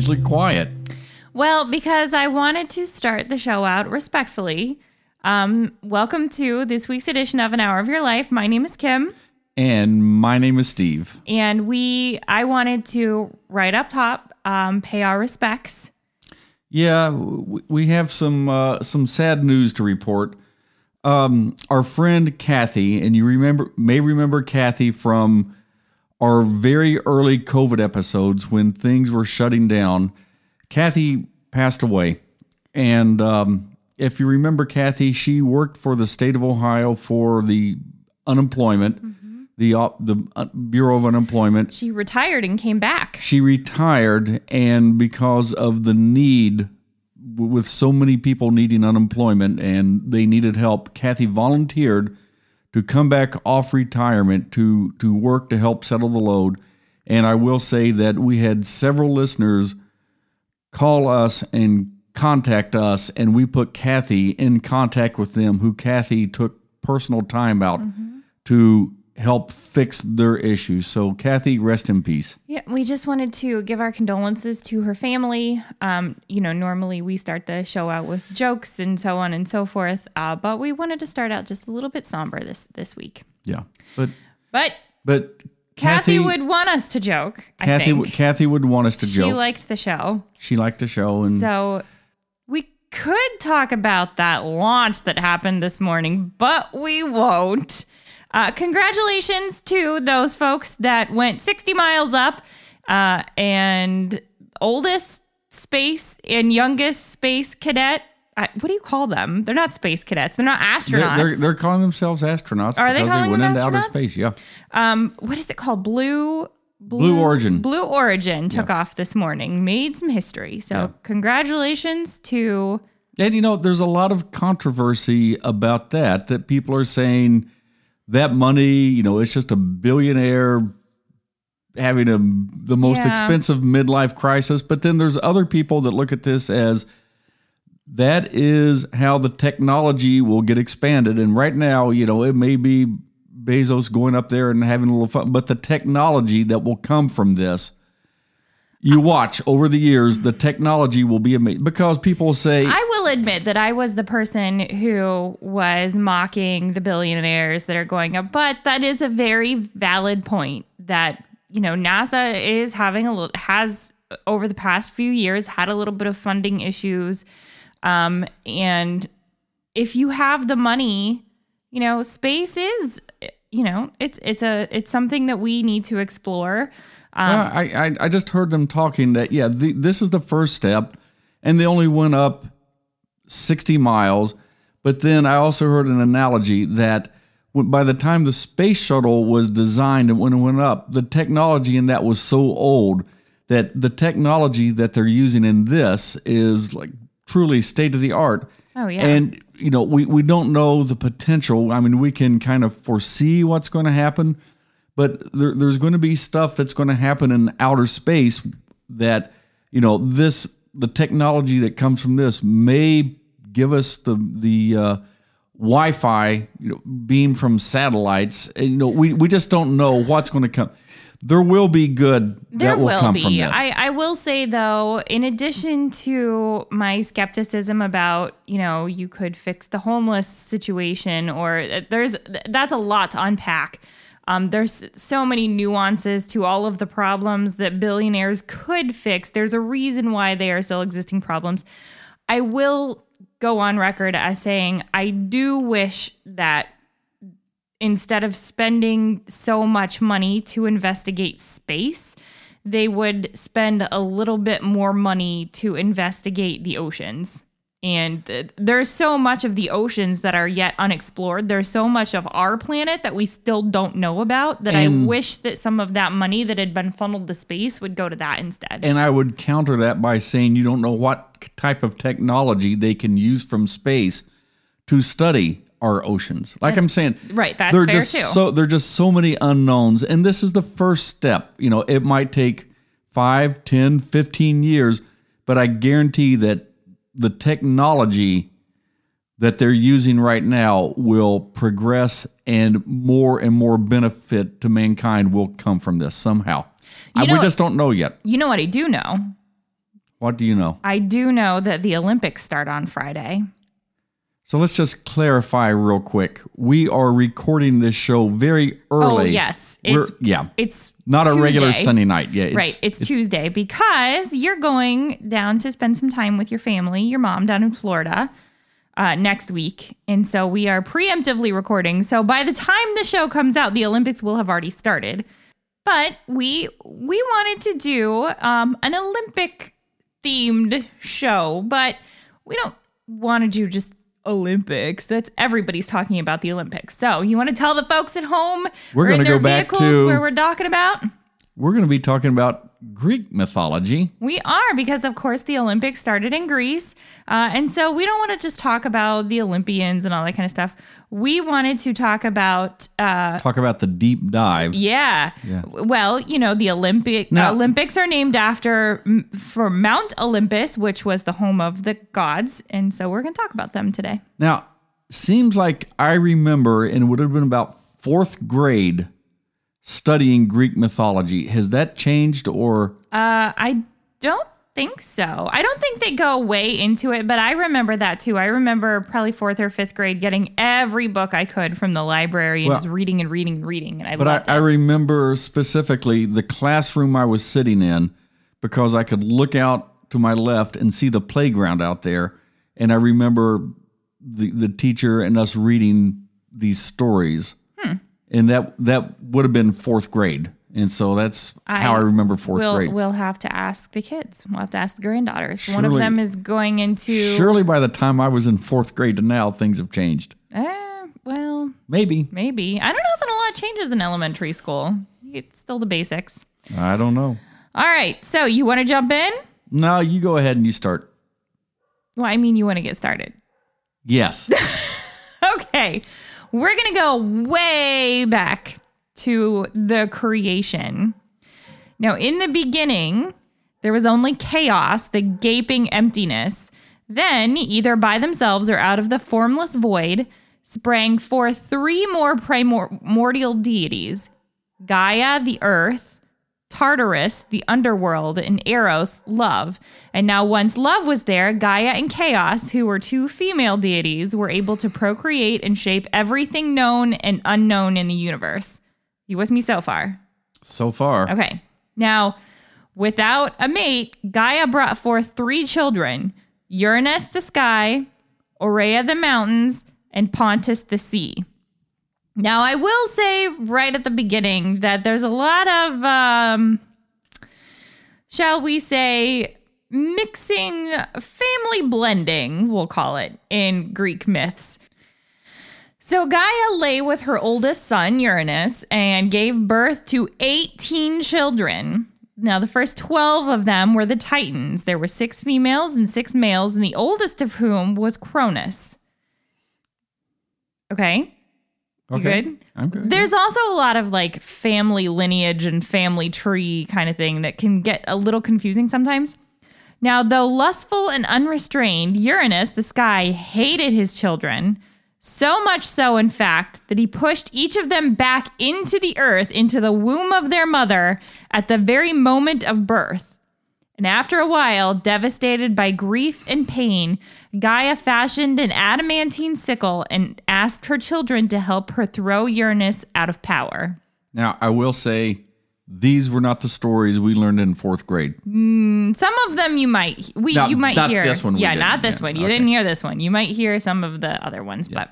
strangely quiet. Well, because I wanted to start the show out respectfully. Um, welcome to this week's edition of An Hour of Your Life. My name is Kim, And my name is Steve. and we I wanted to right up top um, pay our respects. Yeah, we have some uh, some sad news to report. Um, our friend Kathy, and you remember may remember Kathy from our very early COVID episodes when things were shutting down. Kathy passed away, and um, if you remember Kathy, she worked for the state of Ohio for the unemployment, the uh, the Bureau of Unemployment. She retired and came back. She retired, and because of the need, with so many people needing unemployment and they needed help, Kathy volunteered to come back off retirement to to work to help settle the load. And I will say that we had several listeners call us and contact us, and we put Kathy in contact with them, who Kathy took personal time out mm-hmm. to help fix their issues. So, Kathy, rest in peace. Yeah, we just wanted to give our condolences to her family. Um, you know, normally we start the show out with jokes and so on and so forth, uh, but we wanted to start out just a little bit somber this this week. Yeah, but But but Kathy, would want us to joke. I Kathy Kathy would want us to she joke. She liked the show. she liked the show, and So we could talk about that launch that happened this morning, but we won't. Uh, congratulations to those folks that went 60 miles up uh, and oldest space and youngest space cadet. Uh, what do you call them? They're not space cadets. They're not they're, astronauts. they're they're calling themselves astronauts Are they because calling they went them into outer space. Yeah, um, what is it called? Blue. Blue Origin. Blue Origin took off this morning, made some history. So, congratulations to and you know, there's a lot of controversy about that. That people are saying that money, you know, it's just a billionaire having a the most Yeah. expensive midlife crisis. But then there's other people that look at this as that is how the technology will get expanded. And right now, you know, it may be Bezos going up there and having a little fun, but the technology that will come from this, you watch over the years, the technology will be amazing because people say, I admit that I was the person who was mocking the billionaires that are going up, but that is a very valid point that, you know, NASA is having a little, has over the past few years had a little bit of funding issues. Um, and if you have the money, you know, space is, you know, it's, it's a, it's something that we need to explore. Um, I, I I just heard them talking that yeah, the, this is the first step, and they only went up sixty miles. But then I also heard an analogy that by the time the space shuttle was designed and when it went up, the technology in that was so old that the technology that they're using in this is like truly state of the art. Oh, yeah. And you know, we we don't know the potential. I mean, we can kind of foresee what's going to happen, but there, there's going to be stuff that's going to happen in outer space that you know this the technology that comes from this may give us the the uh, Wi-Fi you know, beam from satellites. And, you know, we we just don't know what's going to come. There will be good There that will, will come be. from this. I, I will say though, in addition to my skepticism about, you know, you could fix the homeless situation, or uh, there's that's a lot to unpack. Um, there's so many nuances to all of the problems that billionaires could fix. There's a reason why they are still existing problems. I will go on record as saying I do wish that instead of spending so much money to investigate space, they would spend a little bit more money to investigate the oceans. And th- there's so much of the oceans that are yet unexplored. There's so much of our planet that we still don't know about that And- I wish that some of that money that had been funneled to space would go to that instead. And I would counter that by saying you don't know what type of technology they can use from space to study our oceans. Like I'm saying, Right, that's there fair just too. so there are just so many unknowns, and this is the first step. You know, it might take 5, 10, 15 years, but I guarantee that the technology that they're using right now will progress and more and more benefit to mankind will come from this somehow. Know we just don't know yet. you know what I do know? What do you know? I do know that the Olympics start on Friday. So let's just clarify real quick. We are recording this show very early. Oh, yes. We're, It's- yeah. It's Not a regular Sunday night. Yeah. It's, right. It's, Tuesday because you're going down to spend some time with your family, your mom down in Florida uh, next week. And so we are preemptively recording. So by the time the show comes out, the Olympics will have already started. But we we wanted to do um, an Olympic themed show, but we don't want to do just Olympics. That's everybody's talking about the Olympics. So you want to tell the folks at home We're gonna go back to- where we're talking about? We're going to be talking about Greek mythology. We are because, of course, the Olympics started in Greece, uh, and so we don't want to just talk about the Olympians and all that kind of stuff. We wanted to talk about, uh, Talk about the deep dive. yeah, Yeah. well, you know, the Olympic Now- Olympics are named after for Mount Olympus, which was the home of the gods, and so we're going to talk about them today. Now, seems like I remember, and it would have been about fourth grade, studying Greek mythology. Has that changed or? Uh, I don't think so. I don't think they go way into it, but I remember that too. I remember probably fourth or fifth grade getting every book I could from the library and Well- just reading and reading and reading, and I But loved I, I remember specifically the classroom I was sitting in because I could look out to my left and see the playground out there. And I remember the, the teacher and us reading these stories. And that, that would have been fourth grade. And so that's how I remember 4th we'll, grade. We'll have to ask the kids. We'll have to ask the granddaughters. One of them is going into. Surely by the time I was in fourth grade to now, things have changed. Eh, well, Maybe. maybe. I don't know that a lot changes in elementary school. It's still the basics. I don't know. All right. So you want to jump in? No, you go ahead and you start. Well, I mean, you want to get started. Yes. Okay. We're going to go way back to the creation. Now, in the beginning, there was only chaos, the gaping emptiness. Then, either by themselves or out of the formless void, sprang forth three more primordial deities Gaia, the earth, Tartarus, the underworld, and Eros, love. And now, once love was there, Gaia and Chaos, who were two female deities, were able to procreate and shape everything known and unknown in the universe. You with me so far? so far. Okay. Now, without a mate, Gaia brought forth three children Uranus, the sky, Ourea, the mountains, and Pontus, the sea. Now, I will say right at the beginning that there's a lot of, um, shall we say, mixing, family blending, we'll call it, in Greek myths. So Gaia lay with her oldest son, Uranus, and gave birth to 18 children. Now, the first 12 of them were the Titans. There were six females and six males, and the oldest of whom was Cronus. Okay. You Okay. good? I'm good. There's also a lot of like family lineage and family tree kind of thing that can get a little confusing sometimes. Now, though lustful and unrestrained, Uranus, the sky, hated his children. So much so, in fact, that he pushed each of them back into the earth, into the womb of their mother, at the very moment of birth. And after a while, devastated by grief and pain, Gaia fashioned an adamantine sickle and asked her children to help her throw Uranus out of power. Now, I will say these were not the stories we learned in fourth grade. Hmm, some of them you might we Not- you might not hear. this one yeah, didn't. this Yeah, one. You okay. didn't hear this one. You might hear some of the other ones, but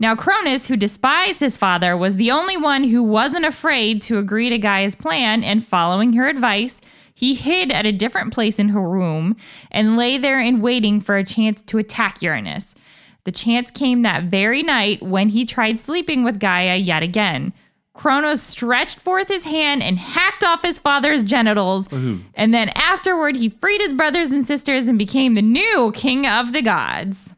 now Cronus, who despised his father, was the only one who wasn't afraid to agree to Gaia's plan and following her advice. He hid at a different place in her room and lay there in waiting for a chance to attack Uranus. The chance came that very night when he tried sleeping with Gaia yet again. Kronos stretched forth his hand and hacked off his father's genitals. And then afterward, he freed his brothers and sisters and became the new king of the gods.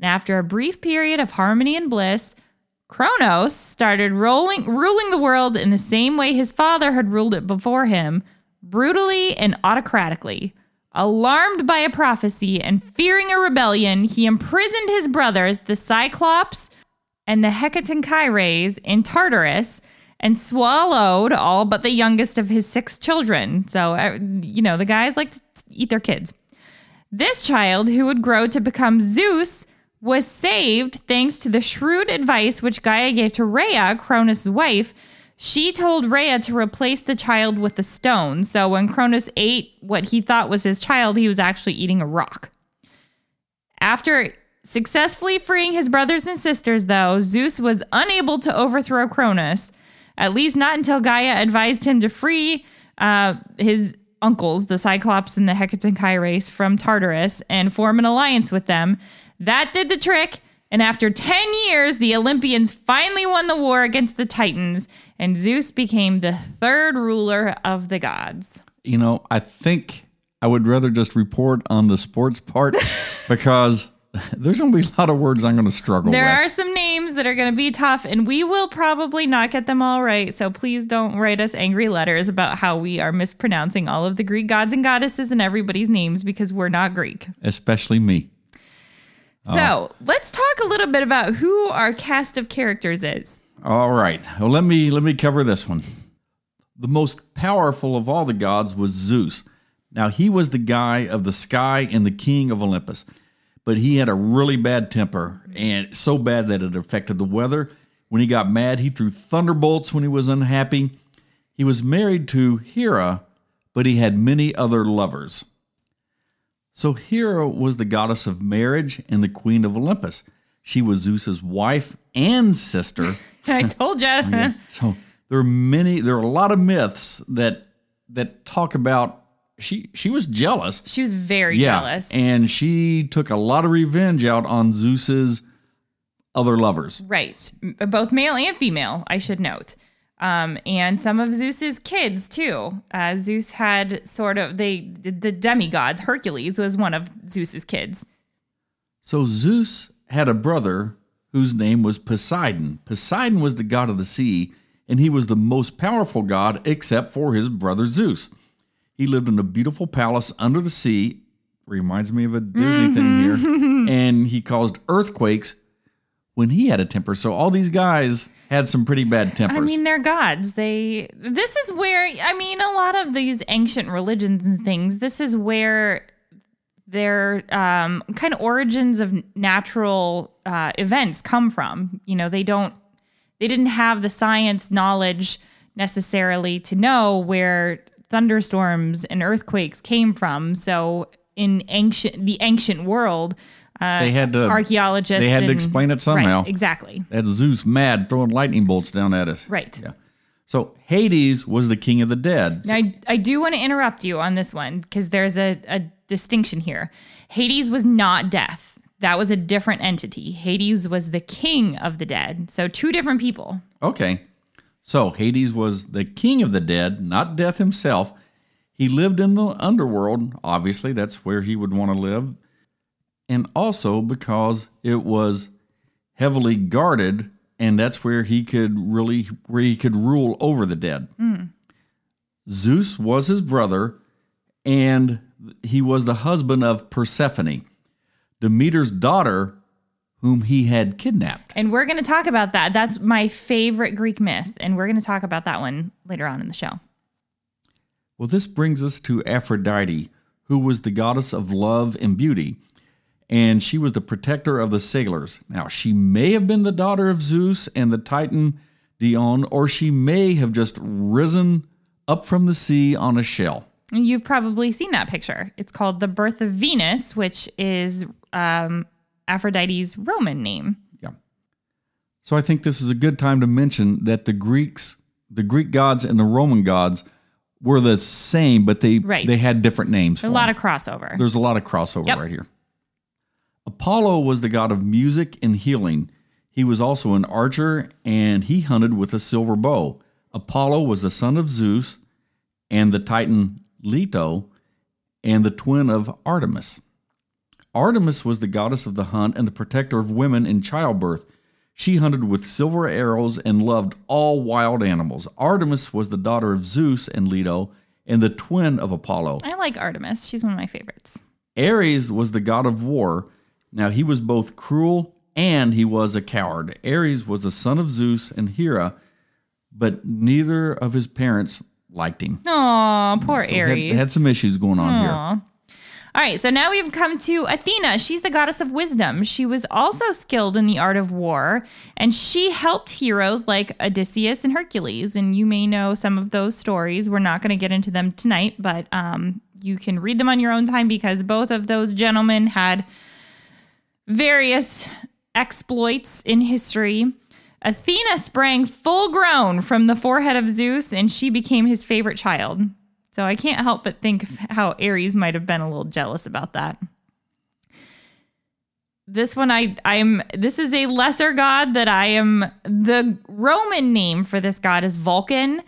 And after a brief period of harmony and bliss, Kronos started rolling, ruling the world in the same way his father had ruled it before him, brutally and autocratically. Alarmed by a prophecy and fearing a rebellion, he imprisoned his brothers, the Cyclops and the Hecatonchires in Tartarus, and swallowed all but the youngest of his six children. So, uh, you know, the guys like to eat their kids. This child, who would grow to become Zeus, was saved thanks to the shrewd advice which Gaia gave to Rhea, Cronus' wife. She told Rhea to replace the child with a stone. So when Cronus ate what he thought was his child, he was actually eating a rock. After successfully freeing his brothers and sisters, though, Zeus was unable to overthrow Cronus, at least not until Gaia advised him to free uh, his uncles, the Cyclops and the Hecatonchires, from Tartarus and form an alliance with them. That did the trick. And after 10 years, the Olympians finally won the war against the Titans, and Zeus became the third ruler of the gods. You know, I think I would rather just report on the sports part because there's going to be a lot of words I'm going to struggle There with. are some names that are going to be tough, and we will probably not get them all right. So please don't write us angry letters about how we are mispronouncing all of the Greek gods and goddesses and everybody's names because we're not Greek. Especially me. So uh, let's talk a little bit about who our cast of characters is. All right. Well, let me let me cover this one. The most powerful of all the gods was Zeus. Now he was the guy of the sky and the king of Olympus, but he had a really bad temper and so bad that it affected the weather. When he got mad, he threw thunderbolts when he was unhappy. He was married to Hera, but he had many other lovers. So Hera was the goddess of marriage and the queen of Olympus. She was Zeus's wife and sister. I told you. So there are many, there are a lot of myths that that talk about she she was jealous. She was very Yeah, jealous. and she took a lot of revenge out on Zeus's other lovers. Right. Both male and female, I should note. Um, and some of Zeus's kids too. Uh, Zeus had sort of they the demigods. Hercules was one of Zeus's kids. So Zeus had a brother whose name was Poseidon. Poseidon was the god of the sea, and he was the most powerful god except for his brother Zeus. He lived in a beautiful palace under the sea. Reminds me of a Disney thing mm-hmm. here. and he caused earthquakes when he had a temper. So all these guys had some pretty bad tempers. I mean, they're gods. They. This is where I mean, a lot of these ancient religions and things. This is where their um, kind of origins of natural uh, events come from. You know, they don't. They didn't have the science knowledge necessarily to know where thunderstorms and earthquakes came from. So in ancient the ancient world, uh, They had to- archaeologists. they had to explain it somehow. Right, exactly. That's Zeus mad throwing lightning bolts down at us. Right. Yeah. So Hades was the king of the dead. Now, I, I do want to interrupt you on this one because there's a, a distinction here. Hades was not death. That was a different entity. Hades was the king of the dead. So two different people. Okay. So Hades was the king of the dead, not death himself. He lived in the underworld. Obviously, that's where he would want to live. And also because it was heavily guarded, and that's where he could really where he could rule over the dead. Hmm. Zeus was his brother, and he was the husband of Persephone, Demeter's daughter, whom he had kidnapped. And we're going to talk about that. That's my favorite Greek myth. And we're going to talk about that one later on in the show. Well, this brings us to Aphrodite, who was the goddess of love and beauty, and she was the protector of the sailors. Now, she may have been the daughter of Zeus and the Titan Dion, or she may have just risen up from the sea on a shell. You've probably seen that picture. It's called The Birth of Venus, which is um, Aphrodite's Roman name. Yeah. So I think this is a good time to mention that the Greeks, the Greek gods and the Roman gods were the same, but they Right. they had different names. A lot them. of crossover. There's a lot of crossover Yep. right here. Apollo was the god of music and healing. He was also an archer and he hunted with a silver bow. Apollo was the son of Zeus and the titan Leto and the twin of Artemis. Artemis was the goddess of the hunt and the protector of women in childbirth. She hunted with silver arrows and loved all wild animals. Artemis was the daughter of Zeus and Leto and the twin of Apollo. I like Artemis. She's one of my favorites. Ares was the god of war. Now he was both cruel and he was a coward. Ares was the son of Zeus and Hera, but neither of his parents liked him. Aw, poor So had- Had, some issues going on here. All right, so now we've come to Athena. She's the goddess of wisdom. She was also skilled in the art of war, and she helped heroes like Odysseus and Hercules. And you may know some of those stories. We're not going to get into them tonight, but um, you can read them on your own time because both of those gentlemen had various exploits in history. Athena sprang full grown from the forehead of Zeus, and she became his favorite child. So I can't help but think of how Ares might have been a little jealous about that. This one I I'm this is a lesser god that I am the Roman name for this god is Vulcan,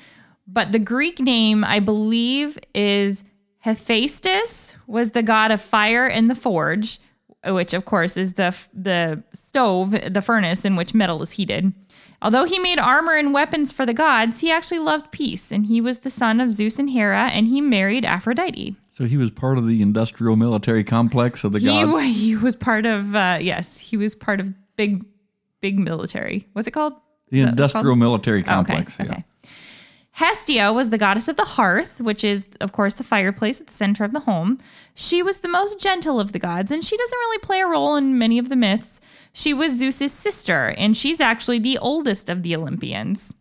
but the Greek name I believe is Hephaestus was the god of fire and the forge, which of course is the the stove, the furnace in which metal is heated. Although he made armor and weapons for the gods, he actually loved peace, and he was the son of Zeus and Hera, and he married Aphrodite. So he was part of the industrial military complex of the He, gods. he was part of uh, yes, he was part of big big military. What's it called? the industrial called? military Oh, complex. Okay. yeah. Okay. Hestia was the goddess of the hearth, which is, of course, the fireplace at the center of the home. She was the most gentle of the gods, and she doesn't really play a role in many of the myths. She was Zeus's sister, and she's actually the oldest of the Olympians.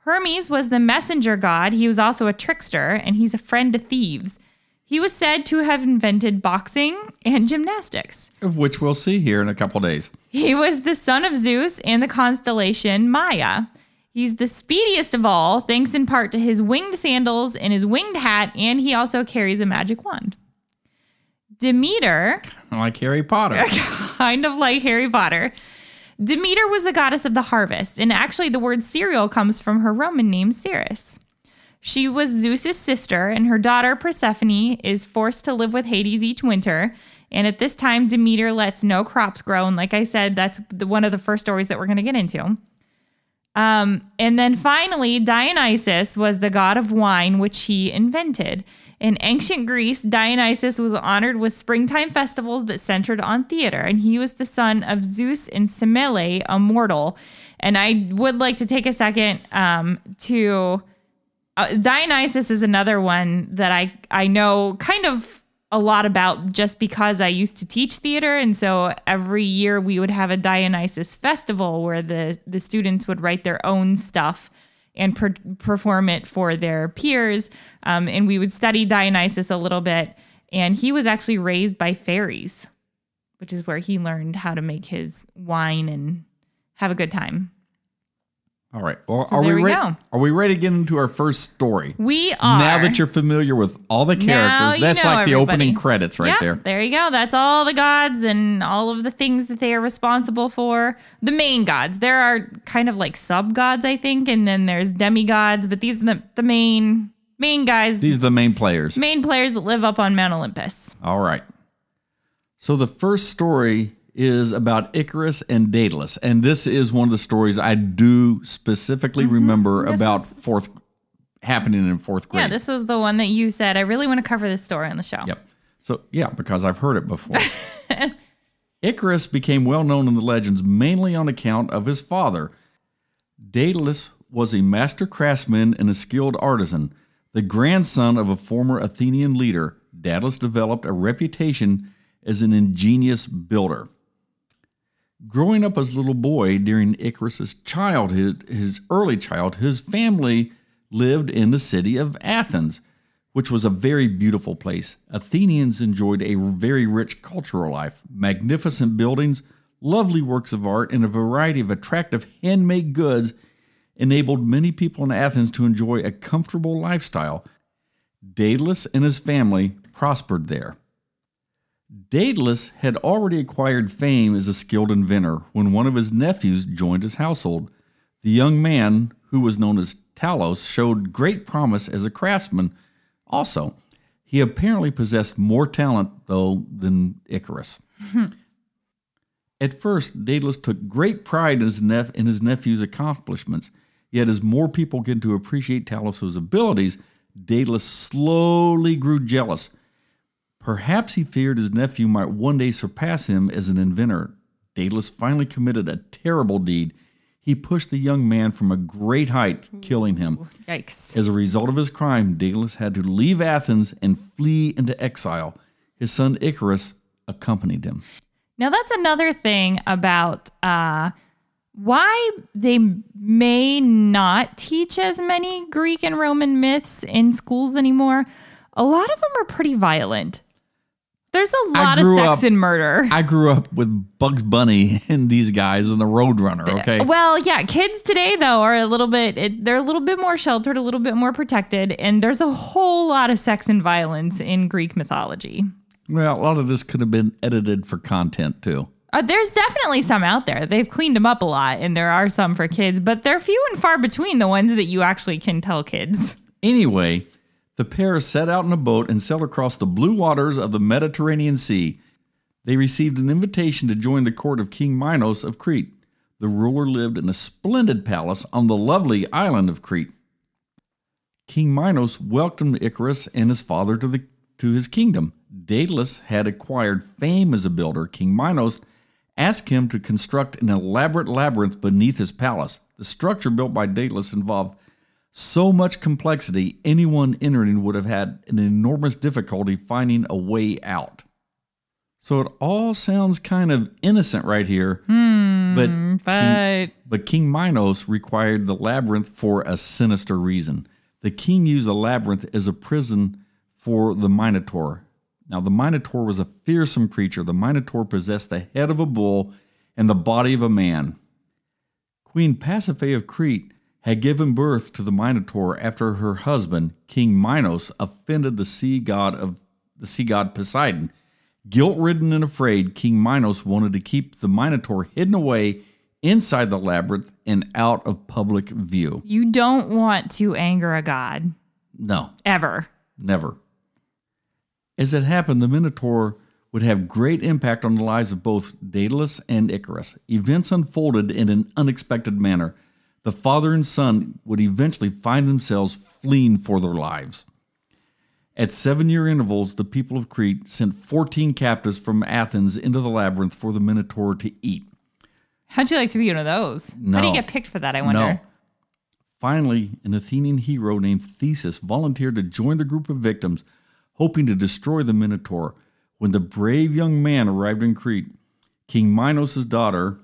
Hermes was the messenger god. He was also a trickster, and he's a friend to thieves. He was said to have invented boxing and gymnastics. Of which we'll see here in a couple days. He was the son of Zeus and the constellation Maya. He's the speediest of all, thanks in part to his winged sandals and his winged hat, and he also carries a magic wand. Demeter, Like Harry Potter. kind of like Harry Potter, Demeter was the goddess of the harvest, and actually the word cereal comes from her Roman name, Ceres. She was Zeus's sister, and her daughter Persephone is forced to live with Hades each winter. And at this time, Demeter lets no crops grow. And like I said, that's the, one of the first stories that we're going to get into. Um, and then finally, Dionysus was the god of wine, which he invented. In ancient Greece, Dionysus was honored with springtime festivals that centered on theater, and he was the son of Zeus and Semele, a mortal. And I would like to take a second um, to. Uh, Dionysus is another one that I I know kind of a lot about just because I used to teach theater, and so every year we would have a Dionysus festival where the the students would write their own stuff and per- perform it for their peers, um, and we would study Dionysus a little bit. And he was actually raised by fairies, which is where he learned how to make his wine and have a good time. All right. Well, So are we we ready? Are we ready to get into our first story? We are Now that you're familiar with all the characters, that's like the opening credits right Yep, there. There you go. That's all the gods and all of the things that they are responsible for. The main gods. There are kind of like sub gods, I think, and then there's demigods, but these are the, the main main guys, These are the main players. main players that live up on Mount Olympus. All right. So the first story is about Icarus and Daedalus, and this is one of the stories I do specifically remember Mm-hmm. This about was- fourth happening in fourth grade. Yeah, this was the one that you said I really want to cover this story on the show. Yep. So yeah, because I've heard it before. Icarus became well known in the legends mainly on account of his father. Daedalus was a master craftsman and a skilled artisan. The grandson of a former Athenian leader, Daedalus developed a reputation as an ingenious builder. Growing up as a little boy during Icarus's childhood, his early childhood, his family lived in the city of Athens, which was a very beautiful place. Athenians enjoyed a very rich cultural life, magnificent buildings, lovely works of art, and a variety of attractive handmade goods enabled many people in Athens to enjoy a comfortable lifestyle. Daedalus and his family prospered there. Daedalus had already acquired fame as a skilled inventor when one of his nephews joined his household. The young man, who was known as Talos, showed great promise as a craftsman. Also, he apparently possessed more talent, though, than Icarus. At first, Daedalus took great pride in his, nep- in his nephew's accomplishments. Yet, as more people began to appreciate Talos' abilities, Daedalus slowly grew jealous. Perhaps he feared his nephew might one day surpass him as an inventor. Daedalus finally committed a terrible deed. He pushed the young man from a great height, killing him. Yikes. As a result of his crime, Daedalus had to leave Athens and flee into exile. His son Icarus accompanied him. Now that's another thing about uh, why they may not teach as many Greek and Roman myths in schools anymore. A lot of them are pretty violent. There's a lot of sex up- and murder. I grew up with Bugs Bunny and these guys and the Roadrunner, okay? Well, yeah, kids today though are a little bit it, they're a little bit more sheltered, a little bit more protected, and there's a whole lot of sex and violence in Greek mythology. Well, a lot of this could have been edited for content too. Uh, there's definitely some out there. They've cleaned them up a lot, and there are some for kids, but they're few and far between the ones that you actually can tell kids. Anyway, the pair set out in a boat and sailed across the blue waters of the Mediterranean Sea. They received an invitation to join the court of King Minos of Crete. The ruler lived in a splendid palace on the lovely island of Crete. King Minos welcomed Icarus and his father to, the, to his kingdom. Daedalus had acquired fame as a builder. King Minos asked him to construct an elaborate labyrinth beneath his palace. The structure built by Daedalus involved so much complexity, anyone entering would have had an enormous difficulty finding a way out. So it all sounds kind of innocent right here, hmm, but King, But but King Minos required the labyrinth for a sinister reason. The king used the labyrinth as a prison for the Minotaur. Now, the Minotaur was a fearsome creature. The Minotaur possessed the head of a bull and the body of a man. Queen Pasiphae of Crete had given birth to the Minotaur after her husband, King Minos, offended the sea god of the sea god Poseidon. Guilt-ridden and afraid, King Minos wanted to keep the Minotaur hidden away inside the labyrinth and out of public view. you don't want to anger a god No, ever. never. As it happened, the Minotaur would have great impact on the lives of both Daedalus and Icarus. Events unfolded in an unexpected manner. The father and son would eventually find themselves fleeing for their lives. At seven year intervals, the people of Crete sent 14 captives from Athens into the labyrinth for the Minotaur to eat. How'd you like to be one of those? How do you get picked for that? I wonder. No. Finally, an Athenian hero named Theseus volunteered to join the group of victims, hoping to destroy the Minotaur. When the brave young man arrived in Crete, King Minos' daughter,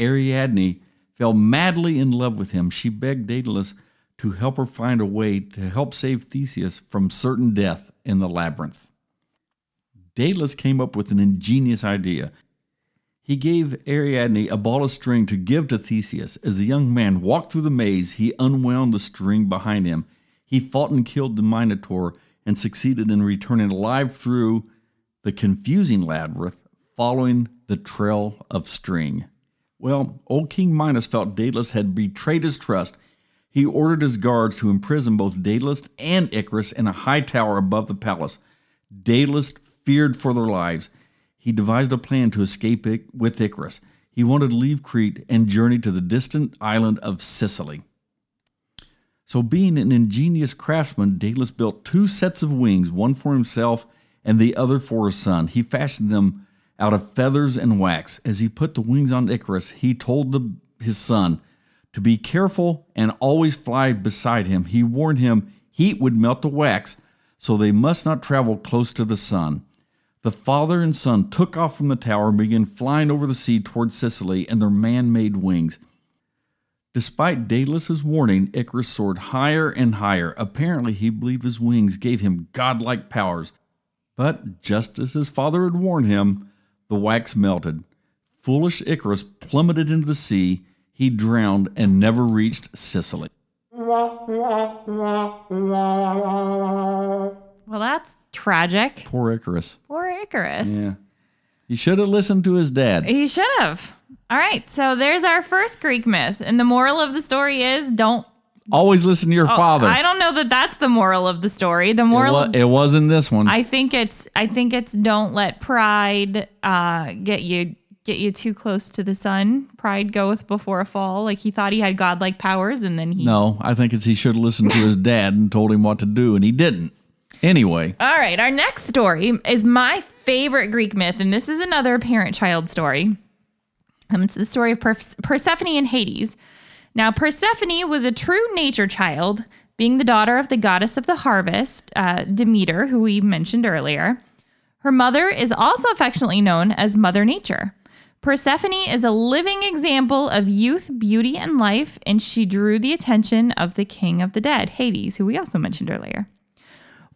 Ariadne, fell madly in love with him. She begged Daedalus to help her find a way to help save Theseus from certain death in the labyrinth. Daedalus came up with an ingenious idea. He gave Ariadne a ball of string to give to Theseus. As the young man walked through the maze, he unwound the string behind him. He fought and killed the Minotaur and succeeded in returning alive through the confusing labyrinth, following the trail of string. Well, old King Minos felt Daedalus had betrayed his trust. He ordered his guards to imprison both Daedalus and Icarus in a high tower above the palace. Daedalus feared for their lives. He devised a plan to escape with Icarus. He wanted to leave Crete and journey to the distant island of Sicily. So, being an ingenious craftsman, Daedalus built two sets of wings, one for himself and the other for his son. He fashioned them out of feathers and wax. As he put the wings on Icarus, he told the, his son to be careful and always fly beside him. He warned him heat would melt the wax, so they must not travel close to the sun. The father and son took off from the tower and began flying over the sea toward Sicily in their man made wings. Despite Daedalus' warning, Icarus soared higher and higher. Apparently, he believed his wings gave him godlike powers. But just as his father had warned him, the wax melted. Foolish Icarus plummeted into the sea. He drowned and never reached Sicily. Well, that's tragic. Poor Icarus. Poor Icarus. Yeah. He should have listened to his dad. He should have. All right, so there's our first Greek myth, and the moral of the story is don't. Always listen to your father. Oh, I don't know that that's the moral of the story. The it, moral, wa- it wasn't this one. I think it's, I think it's don't let pride uh, get you get you too close to the sun. Pride goeth before a fall. Like he thought he had godlike powers, and then he. no, I think it's he should have listened to his dad and told him what to do, and he didn't. Anyway, All right, our next story is my favorite Greek myth, and this is another parent child story. Um, it's the story of Perse- Persephone and Hades. Now, Persephone was a true nature child, being the daughter of the goddess of the harvest, uh, Demeter, who we mentioned earlier. Her mother is also affectionately known as Mother Nature. Persephone is a living example of youth, beauty, and life, and she drew the attention of the king of the dead, Hades, who we also mentioned earlier.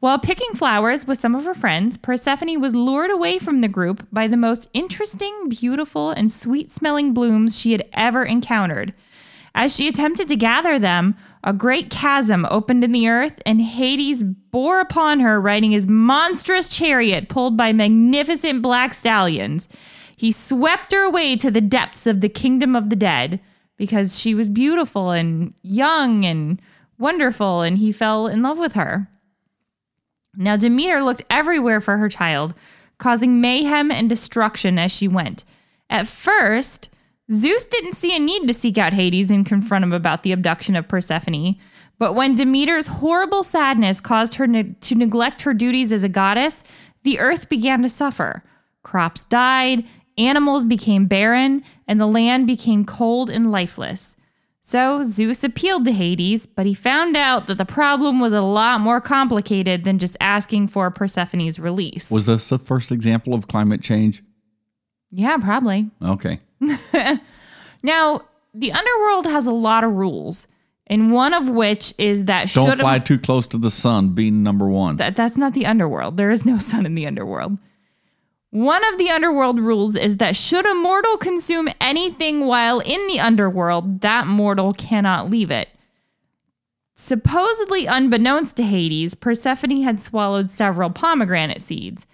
While picking flowers with some of her friends, Persephone was lured away from the group by the most interesting, beautiful, and sweet smelling blooms she had ever encountered. As she attempted to gather them, a great chasm opened in the earth, and Hades bore upon her riding his monstrous chariot pulled by magnificent black stallions. He swept her away to the depths of the kingdom of the dead because she was beautiful and young and wonderful, and he fell in love with her. Now, Demeter looked everywhere for her child, causing mayhem and destruction as she went. At first, Zeus didn't see a need to seek out Hades and confront him about the abduction of Persephone. But when Demeter's horrible sadness caused her ne- to neglect her duties as a goddess, the earth began to suffer. Crops died, animals became barren, and the land became cold and lifeless. So Zeus appealed to Hades, but he found out that the problem was a lot more complicated than just asking for Persephone's release. Was this the first example of climate change? yeah, probably. Okay. Now, the underworld has a lot of rules, and one of which is that Don't fly too close to the sun, being number one. that that's not the underworld. There is no sun in the underworld. One of the underworld rules is that should a mortal consume anything while in the underworld, that mortal cannot leave it. Supposedly unbeknownst to Hades, Persephone had swallowed several pomegranate seeds.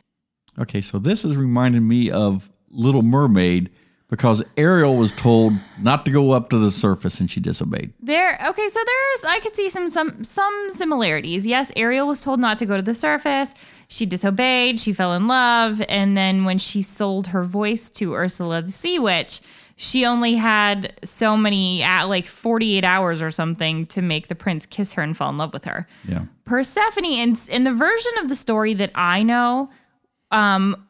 Okay, so this is reminding me of Little Mermaid because Ariel was told not to go up to the surface and she disobeyed. There okay, so there's I could see some some some similarities. Yes, Ariel was told not to go to the surface. She disobeyed, she fell in love, and then when she sold her voice to Ursula the Sea Witch, she only had so many at like 48 hours or something to make the prince kiss her and fall in love with her. Yeah. Persephone in in the version of the story that I know, um,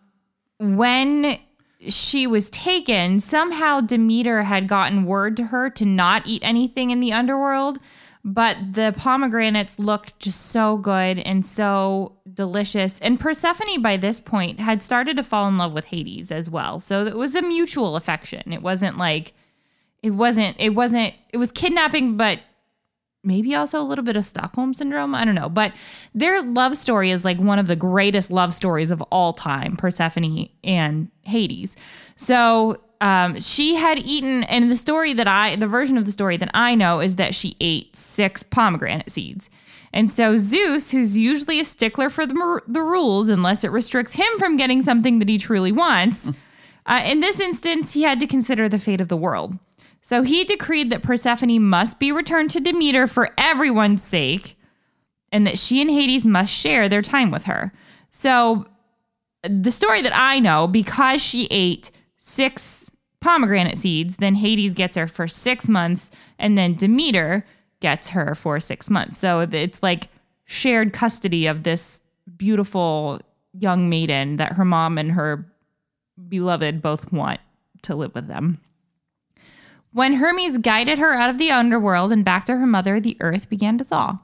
when she was taken, somehow Demeter had gotten word to her to not eat anything in the underworld, but the pomegranates looked just so good and so delicious. And Persephone by this point had started to fall in love with Hades as well. So it was a mutual affection. It wasn't like it wasn't it wasn't it was kidnapping but maybe also a little bit of Stockholm syndrome. I don't know. But their love story is like one of the greatest love stories of all time Persephone and Hades. So um, she had eaten, and the story that I, the version of the story that I know is that she ate six pomegranate seeds. And so Zeus, who's usually a stickler for the, the rules, unless it restricts him from getting something that he truly wants, uh, in this instance, he had to consider the fate of the world. So he decreed that Persephone must be returned to Demeter for everyone's sake, and that she and Hades must share their time with her. So the story that I know, because she ate six pomegranate seeds, then Hades gets her for six months, and then Demeter gets her for six months. So it's like shared custody of this beautiful young maiden that her mom and her beloved both want to live with them. When Hermes guided her out of the underworld and back to her mother, the earth began to thaw.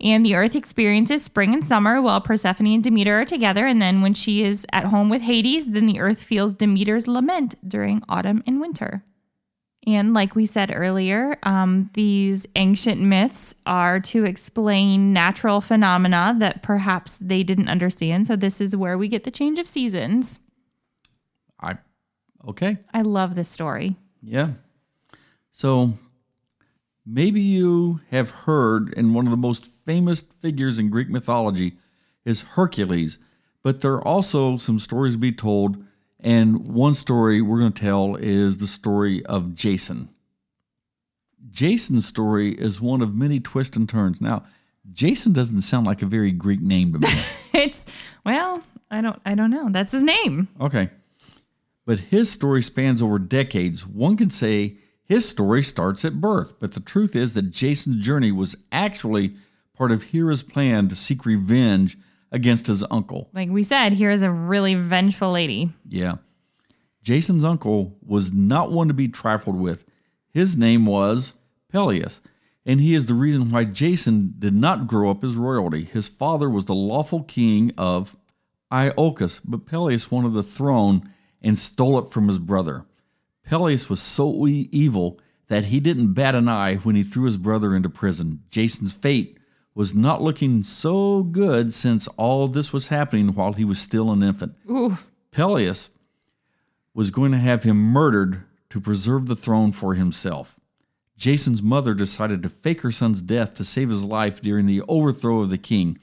And the earth experiences spring and summer while Persephone and Demeter are together. And then when she is at home with Hades, then the earth feels Demeter's lament during autumn and winter. And like we said earlier, um, these ancient myths are to explain natural phenomena that perhaps they didn't understand. So this is where we get the change of seasons. I okay. I love this story. Yeah. So maybe you have heard in one of the most famous figures in Greek mythology is Hercules, but there are also some stories to be told. And one story we're going to tell is the story of Jason. Jason's story is one of many twists and turns. Now, Jason doesn't sound like a very Greek name to me. It's well, I don't I don't know. That's his name. Okay. But his story spans over decades. One could say his story starts at birth, but the truth is that Jason's journey was actually part of Hera's plan to seek revenge against his uncle. Like we said, here is a really vengeful lady. Yeah. Jason's uncle was not one to be trifled with. His name was Pelias, and he is the reason why Jason did not grow up as royalty. His father was the lawful king of Iolcus, but Pelias wanted the throne and stole it from his brother. Pelias was so evil that he didn't bat an eye when he threw his brother into prison. Jason's fate was not looking so good since all this was happening while he was still an infant. Ooh. Pelias was going to have him murdered to preserve the throne for himself. Jason's mother decided to fake her son's death to save his life during the overthrow of the king.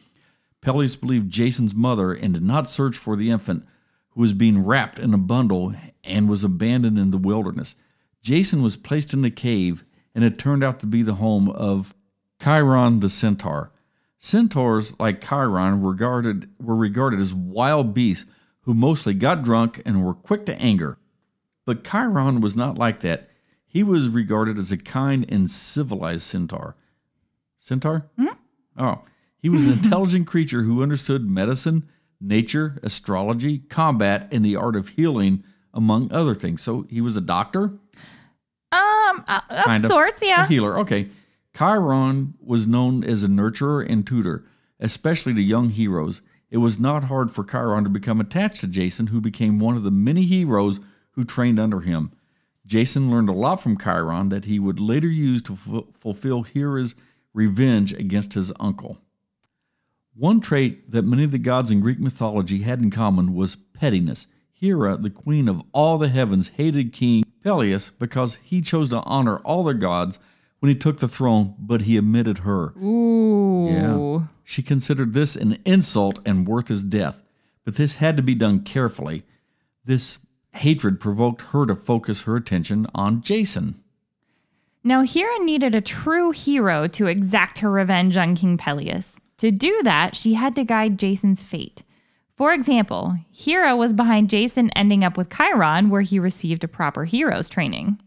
Pelias believed Jason's mother and did not search for the infant, who was being wrapped in a bundle and was abandoned in the wilderness. Jason was placed in a cave, and it turned out to be the home of Chiron the centaur. Centaurs, like Chiron, regarded, were regarded as wild beasts who mostly got drunk and were quick to anger. But Chiron was not like that. He was regarded as a kind and civilized centaur. Centaur? Hmm? Oh, he was an intelligent creature who understood medicine, nature, astrology, combat, and the art of healing, among other things. So he was a doctor? Um, uh, of Kind of. sorts, A yeah. healer. Okay. Chiron was known as a nurturer and tutor, especially to young heroes. It was not hard for Chiron to become attached to Jason, who became one of the many heroes who trained under him. Jason learned a lot from Chiron that he would later use to fu- fulfill Hera's revenge against his uncle. One trait that many of the gods in Greek mythology had in common was pettiness. Hera, the queen of all the heavens, hated King Pelias because he chose to honor all the gods when he took the throne, but he omitted her. Ooh. Yeah. She considered this an insult and worth his death, but this had to be done carefully. This hatred provoked her to focus her attention on Jason. Now, Hera needed a true hero to exact her revenge on King Pelias. To do that, she had to guide Jason's fate. For example, Hera was behind Jason ending up with Chiron, where he received a proper hero's training.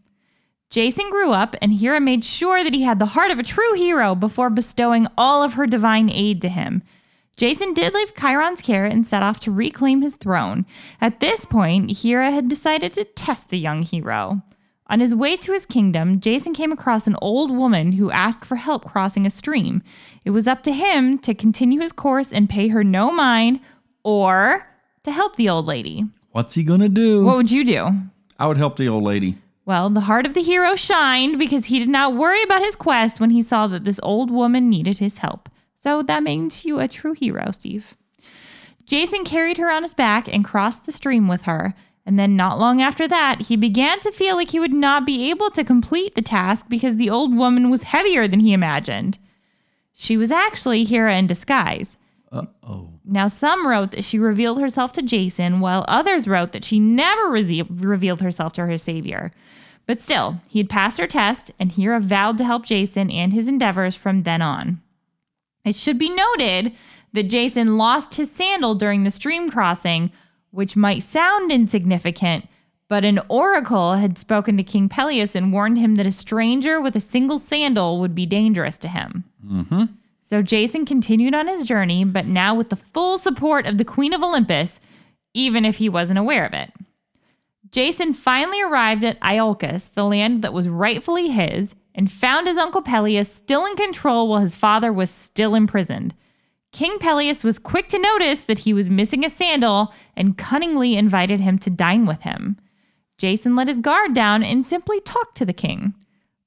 Jason grew up, and Hera made sure that he had the heart of a true hero before bestowing all of her divine aid to him. Jason did leave Chiron's care and set off to reclaim his throne. At this point, Hera had decided to test the young hero. On his way to his kingdom, Jason came across an old woman who asked for help crossing a stream. It was up to him to continue his course and pay her no mind or to help the old lady. What's he gonna do? What would you do? I would help the old lady. Well, the heart of the hero shined because he did not worry about his quest when he saw that this old woman needed his help. So that makes you a true hero, Steve. Jason carried her on his back and crossed the stream with her. And then, not long after that, he began to feel like he would not be able to complete the task because the old woman was heavier than he imagined. She was actually Hera in disguise. Uh oh. Now, some wrote that she revealed herself to Jason, while others wrote that she never rese- revealed herself to her savior. But still, he had passed her test, and Hera vowed to help Jason and his endeavors from then on. It should be noted that Jason lost his sandal during the stream crossing, which might sound insignificant, but an oracle had spoken to King Pelias and warned him that a stranger with a single sandal would be dangerous to him. Mm-hmm. So Jason continued on his journey, but now with the full support of the Queen of Olympus, even if he wasn't aware of it. Jason finally arrived at Iolcus, the land that was rightfully his, and found his uncle Pelias still in control while his father was still imprisoned. King Pelias was quick to notice that he was missing a sandal and cunningly invited him to dine with him. Jason let his guard down and simply talked to the king.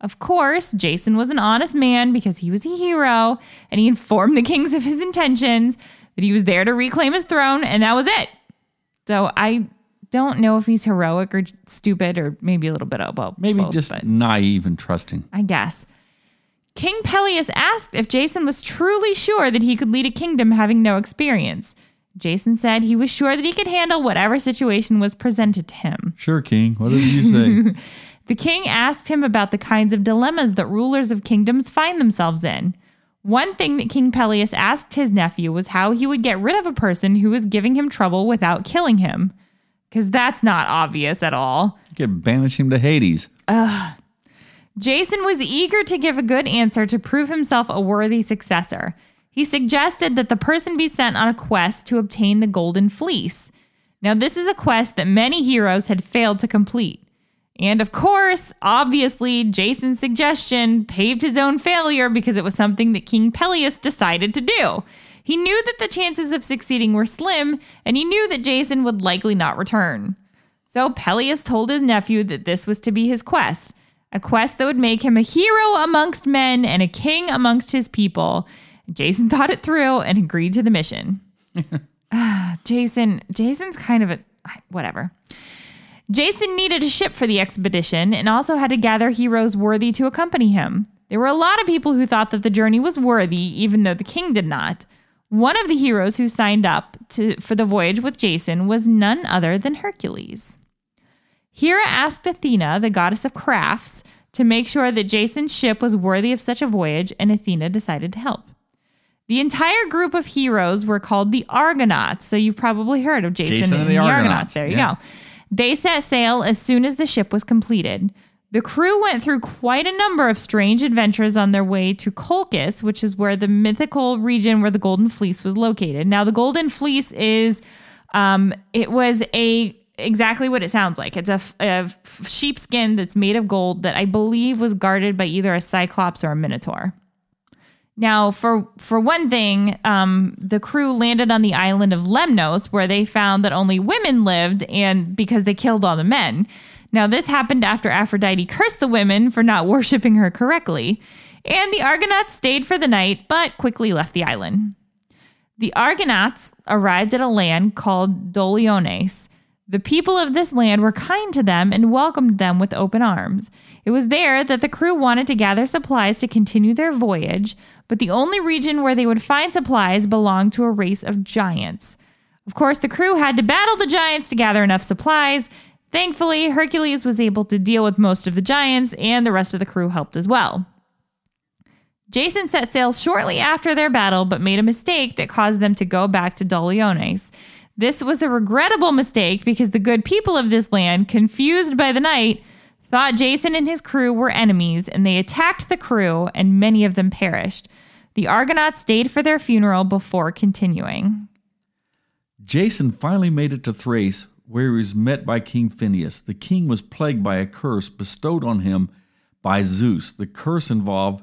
Of course, Jason was an honest man because he was a hero, and he informed the kings of his intentions, that he was there to reclaim his throne, and that was it. So I don't know if he's heroic or stupid or maybe a little bit of both. Maybe just naive and trusting. I guess. King Pelias asked if Jason was truly sure that he could lead a kingdom having no experience. Jason said he was sure that he could handle whatever situation was presented to him. Sure, King. Whatever you say. The king asked him about the kinds of dilemmas that rulers of kingdoms find themselves in. One thing that King Pelias asked his nephew was how he would get rid of a person who was giving him trouble without killing him. Because that's not obvious at all. you could banish him to Hades. Jason was eager to give a good answer to prove himself a worthy successor. He suggested that the person be sent on a quest to obtain the Golden Fleece. Now, this is a quest that many heroes had failed to complete. And of course, obviously, Jason's suggestion paved his own failure because it was something that King Pelias decided to do. He knew that the chances of succeeding were slim, and he knew that Jason would likely not return. So Pelias told his nephew that this was to be his quest, a quest that would make him a hero amongst men and a king amongst his people. Jason thought it through and agreed to the mission. Jason, Jason's kind of a whatever. Jason needed a ship for the expedition and also had to gather heroes worthy to accompany him. There were a lot of people who thought that the journey was worthy, even though the king did not. One of the heroes who signed up to, for the voyage with Jason was none other than Hercules. Hera asked Athena, the goddess of crafts, to make sure that Jason's ship was worthy of such a voyage, and Athena decided to help. The entire group of heroes were called the Argonauts. So you've probably heard of Jason, Jason and, and the the Argonauts. Argonauts. There you Yeah. go. They set sail as soon as the ship was completed. The crew went through quite a number of strange adventures on their way to Colchis, which is where the mythical region where the Golden Fleece was located. Now, the Golden Fleece is, um, it was a exactly what it sounds like. It's a, a sheepskin that's made of gold that I believe was guarded by either a cyclops or a minotaur. Now, for for one thing, um, the crew landed on the island of Lemnos, where they found that only women lived, and because they killed all the men. Now, this happened after Aphrodite cursed the women for not worshiping her correctly, and the Argonauts stayed for the night, but quickly left the island. The Argonauts arrived at a land called Doliones. The people of this land were kind to them and welcomed them with open arms. It was there that the crew wanted to gather supplies to continue their voyage, but the only region where they would find supplies belonged to a race of giants. Of course, the crew had to battle the giants to gather enough supplies. Thankfully, Hercules was able to deal with most of the giants, and the rest of the crew helped as well. Jason set sail shortly after their battle, but made a mistake that caused them to go back to Doliones. This was a regrettable mistake because the good people of this land, confused by the night, thought Jason and his crew were enemies, and they attacked the crew, and many of them perished. The Argonauts stayed for their funeral before continuing. Jason finally made it to Thrace, where he was met by King Phineus. The king was plagued by a curse bestowed on him by Zeus. The curse involved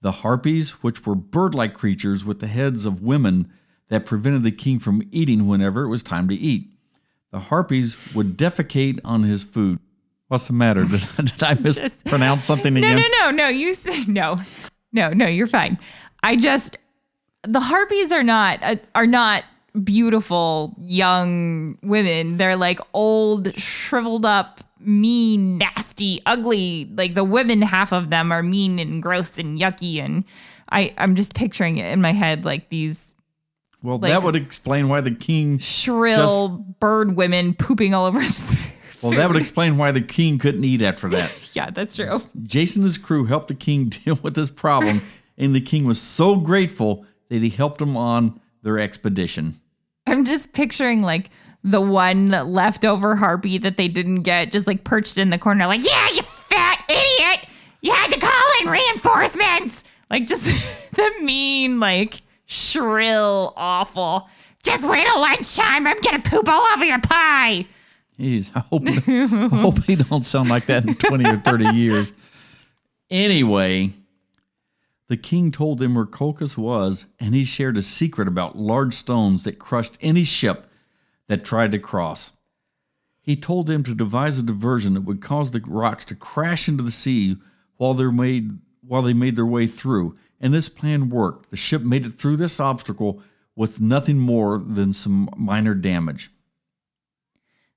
the harpies, which were bird like creatures with the heads of women that prevented the king from eating whenever it was time to eat. The harpies would defecate on his food. What's the matter? Did, did I mispronounce something No, again? no, no, no. no. You said no, no, no. You're fine. I just the harpies are not uh, are not beautiful young women. They're like old, shriveled up, mean, nasty, ugly. Like the women, half of them are mean and gross and yucky. And I I'm just picturing it in my head like these Well, Like- that would explain why the king. shrill bird women pooping all over his. Well, that would explain why the king couldn't eat after that. yeah, that's true. Jason and his crew helped the king deal with this problem, and the king was so grateful that he helped them on their expedition. I'm just picturing like the one leftover harpy that they didn't get, just like perched in the corner, like, yeah, you fat idiot. You had to call in reinforcements. Like, just the mean, like, shrill, awful. Just wait till lunchtime. I'm going to poop all over your pie. Jeez, I hope, I hope he don't sound like that in 20 or 30 years. Anyway, the king told them where Colchis was, and he shared a secret about large stones that crushed any ship that tried to cross. He told them to devise a diversion that would cause the rocks to crash into the sea while they made while they made their way through. And this plan worked. The ship made it through this obstacle with nothing more than some minor damage.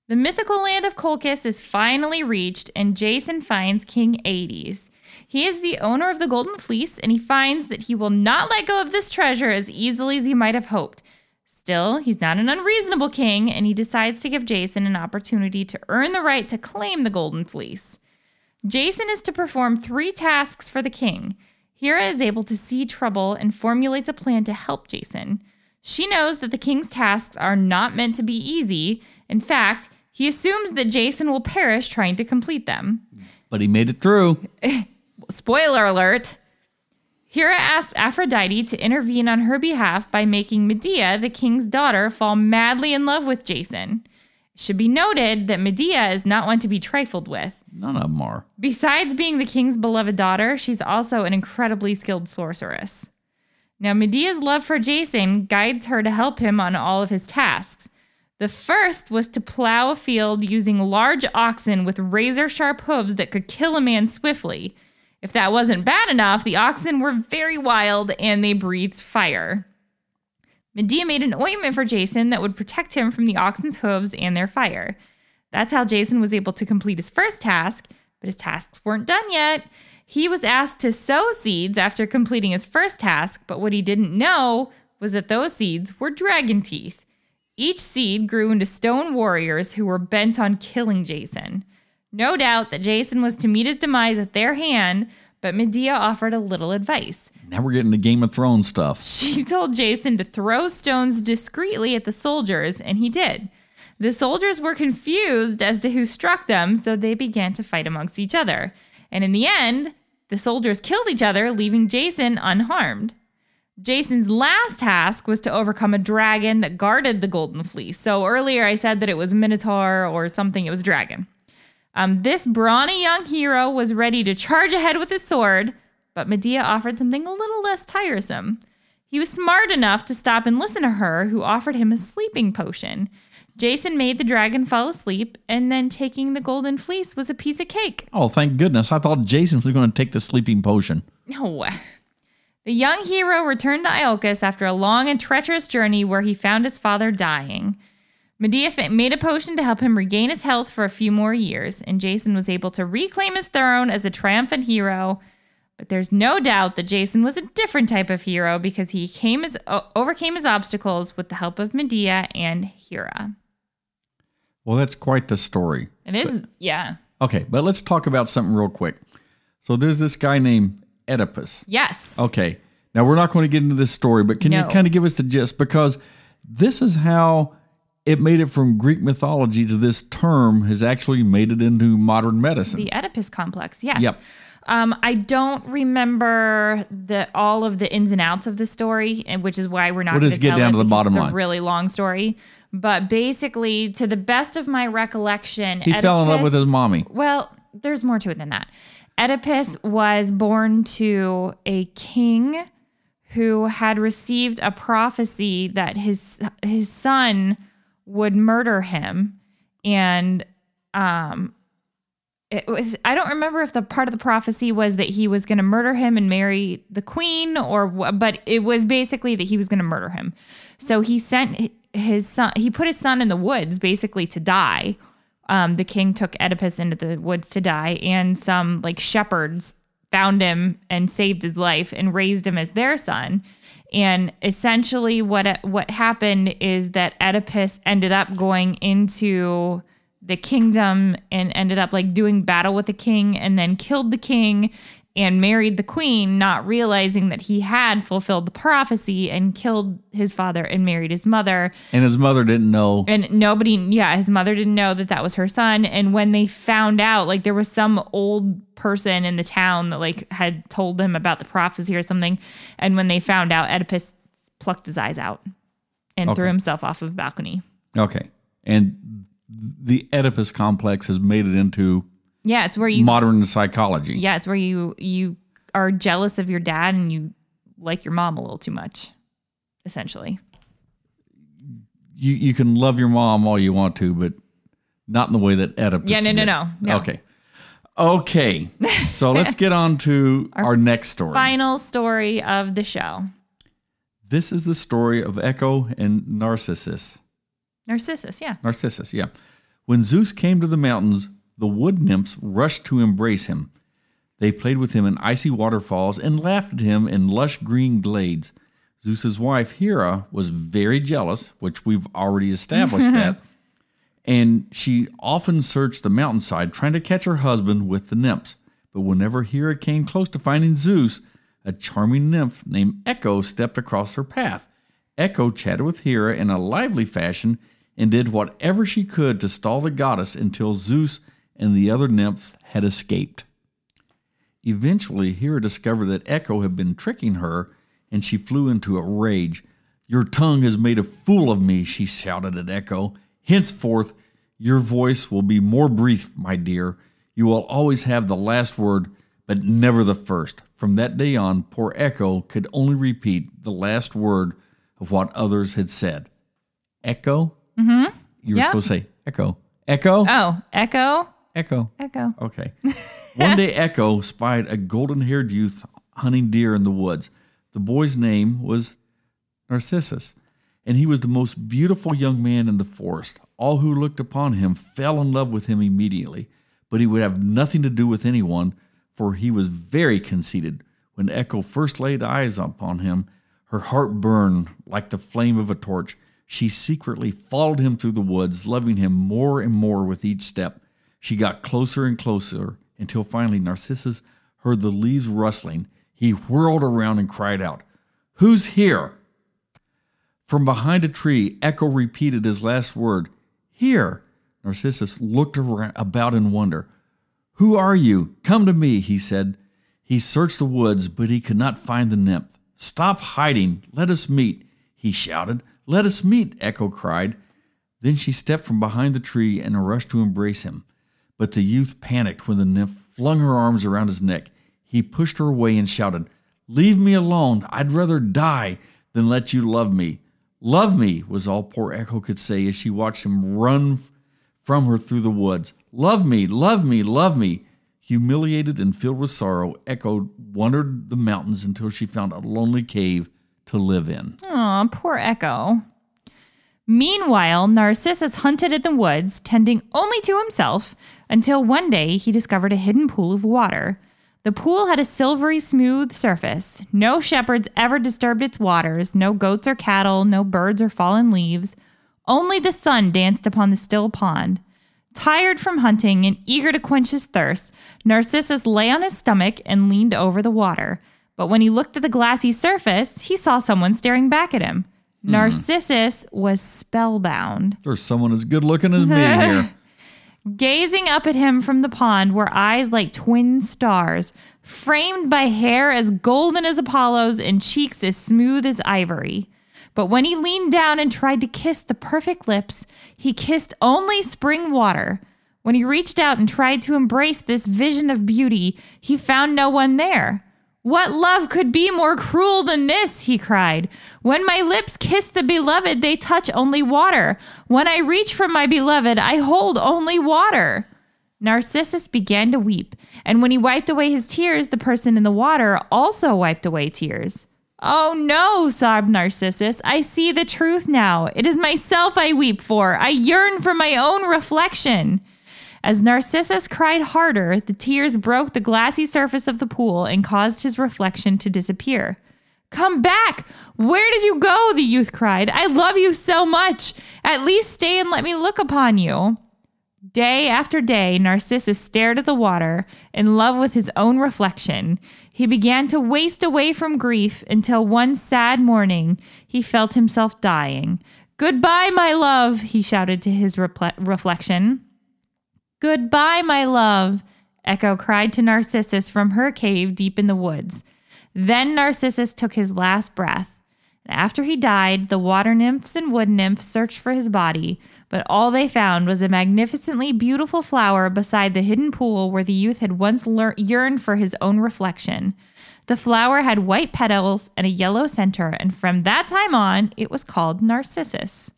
The mythical land of Colchis is finally reached, and Jason finds King Hades. He is the owner of the Golden Fleece, and he finds that he will not let go of this treasure as easily as he might have hoped. Still, he's not an unreasonable king, and he decides to give Jason an opportunity to earn the right to claim the Golden Fleece. Jason is to perform three tasks for the king. Hera is able to see trouble and formulates a plan to help Jason. She knows that the king's tasks are not meant to be easy. In fact, he assumes that Jason will perish trying to complete them. But he made it through. Spoiler alert. Hera asks Aphrodite to intervene on her behalf by making Medea, the king's daughter, fall madly in love with Jason. It should be noted that Medea is not one to be trifled with. None of them are. Besides being the king's beloved daughter, she's also an incredibly skilled sorceress. Now, Medea's love for Jason guides her to help him on all of his tasks. The first was to plow a field using large oxen with razor sharp hooves that could kill a man swiftly. If that wasn't bad enough, the oxen were very wild and they breathed fire. Medea made an ointment for Jason that would protect him from the oxen's hooves and their fire. That's how Jason was able to complete his first task, but his tasks weren't done yet. He was asked to sow seeds after completing his first task, but what he didn't know was that those seeds were dragon teeth. Each seed grew into stone warriors who were bent on killing Jason. No doubt that Jason was to meet his demise at their hand, but Medea offered a little advice. Now we're getting to Game of Thrones stuff. She told Jason to throw stones discreetly at the soldiers, and he did. The soldiers were confused as to who struck them, so they began to fight amongst each other. And in the end, the soldiers killed each other, leaving Jason unharmed. Jason's last task was to overcome a dragon that guarded the golden fleece. So earlier I said that it was Minotaur or something, it was dragon. Um, this brawny young hero was ready to charge ahead with his sword, but Medea offered something a little less tiresome. He was smart enough to stop and listen to her, who offered him a sleeping potion. Jason made the dragon fall asleep, and then taking the golden fleece was a piece of cake. Oh, thank goodness. I thought Jason was going to take the sleeping potion. No. The young hero returned to Iolcus after a long and treacherous journey where he found his father dying. Medea made a potion to help him regain his health for a few more years, and Jason was able to reclaim his throne as a triumphant hero. But there's no doubt that Jason was a different type of hero because he came as, overcame his obstacles with the help of Medea and Hera. Well, that's quite the story. It is, but, yeah. Okay, but let's talk about something real quick. So there's this guy named Oedipus. Yes. Okay. Now we're not going to get into this story, but can no. you kind of give us the gist because this is how it made it from Greek mythology to this term has actually made it into modern medicine. The Oedipus complex. Yes. Yep. Um, I don't remember the all of the ins and outs of the story, and which is why we're not. We'll just get down to the bottom line. It's a really long story. But basically, to the best of my recollection, he Oedipus, fell in love with his mommy. Well, there's more to it than that. Oedipus was born to a king who had received a prophecy that his his son would murder him, and um, it was I don't remember if the part of the prophecy was that he was going to murder him and marry the queen, or but it was basically that he was going to murder him. So he sent his son, he put his son in the woods basically to die. Um, the king took Oedipus into the woods to die, and some like shepherds found him and saved his life and raised him as their son. And essentially, what what happened is that Oedipus ended up going into the kingdom and ended up like doing battle with the king and then killed the king and married the queen, not realizing that he had fulfilled the prophecy and killed his father and married his mother. And his mother didn't know. And nobody, yeah, his mother didn't know that that was her son. And when they found out, like there was some old person in the town that like had told them about the prophecy or something. And when they found out, Oedipus plucked his eyes out and okay. threw himself off of a balcony. Okay. And the Oedipus complex has made it into yeah, it's where you modern psychology. Yeah, it's where you you are jealous of your dad and you like your mom a little too much, essentially. You you can love your mom all you want to, but not in the way that Oedipus. Yeah, no, no, no, no. Okay. Okay. So let's get on to our, our next story. Final story of the show. This is the story of Echo and Narcissus. Narcissus, yeah. Narcissus, yeah. When Zeus came to the mountains, the wood nymphs rushed to embrace him. They played with him in icy waterfalls and laughed at him in lush green glades. Zeus's wife Hera was very jealous, which we've already established that, and she often searched the mountainside trying to catch her husband with the nymphs. But whenever Hera came close to finding Zeus, a charming nymph named Echo stepped across her path. Echo chatted with Hera in a lively fashion and did whatever she could to stall the goddess until Zeus and the other nymphs had escaped. Eventually, Hera discovered that Echo had been tricking her, and she flew into a rage. Your tongue has made a fool of me, she shouted at Echo. Henceforth, Your voice will be more brief, my dear. You will always have the last word, but never the first. From that day on, poor Echo could only repeat the last word of what others had said. Echo? Mm-hmm. You were Yep. supposed to say echo. Echo? Oh, Echo, Echo. Echo. Okay. One day, Echo spied a golden haired youth hunting deer in the woods. The boy's name was Narcissus, and he was the most beautiful young man in the forest. All who looked upon him fell in love with him immediately, but he would have nothing to do with anyone, for he was very conceited. When Echo first laid eyes upon him, her heart burned like the flame of a torch. She secretly followed him through the woods, loving him more and more with each step. She got closer and closer until finally Narcissus heard the leaves rustling. He whirled around and cried out, Who's here? From behind a tree, Echo repeated his last word, Here. Narcissus looked around, about in wonder. Who are you? Come to me, he said. He searched the woods, but he could not find the nymph. Stop hiding. Let us meet, he shouted. Let us meet, Echo cried. Then she stepped from behind the tree and rushed to embrace him. But the youth panicked when the nymph flung her arms around his neck. He pushed her away and shouted, Leave me alone. I'd rather die than let you love me. Love me, was all poor Echo could say as she watched him run from her through the woods. Love me, love me, love me. Humiliated and filled with sorrow, Echo wandered the mountains until she found a lonely cave to live in. Aw, poor Echo. Meanwhile, Narcissus hunted in the woods, tending only to himself, until one day he discovered a hidden pool of water. The pool had a silvery smooth surface. No shepherds ever disturbed its waters, no goats or cattle, no birds or fallen leaves. Only the sun danced upon the still pond. Tired from hunting and eager to quench his thirst, Narcissus lay on his stomach and leaned over the water. But when he looked at the glassy surface, he saw someone staring back at him. Mm-hmm. Narcissus was spellbound. There's someone as good looking as me here. Gazing up at him from the pond were eyes like twin stars, framed by hair as golden as Apollo's and cheeks as smooth as ivory. But when he leaned down and tried to kiss the perfect lips, he kissed only spring water. When he reached out and tried to embrace this vision of beauty, he found no one there. What love could be more cruel than this? he cried. When my lips kiss the beloved, they touch only water. When I reach for my beloved, I hold only water. Narcissus began to weep, and when he wiped away his tears, the person in the water also wiped away tears. Oh no, sobbed Narcissus. I see the truth now. It is myself I weep for. I yearn for my own reflection. As Narcissus cried harder, the tears broke the glassy surface of the pool and caused his reflection to disappear. Come back! Where did you go? The youth cried. I love you so much. At least stay and let me look upon you. Day after day, Narcissus stared at the water, in love with his own reflection. He began to waste away from grief until one sad morning he felt himself dying. Goodbye, my love, he shouted to his reple- reflection. Goodbye, my love, Echo cried to Narcissus from her cave deep in the woods. Then Narcissus took his last breath. After he died, the water nymphs and wood nymphs searched for his body, but all they found was a magnificently beautiful flower beside the hidden pool where the youth had once lear- yearned for his own reflection. The flower had white petals and a yellow center, and from that time on, it was called Narcissus.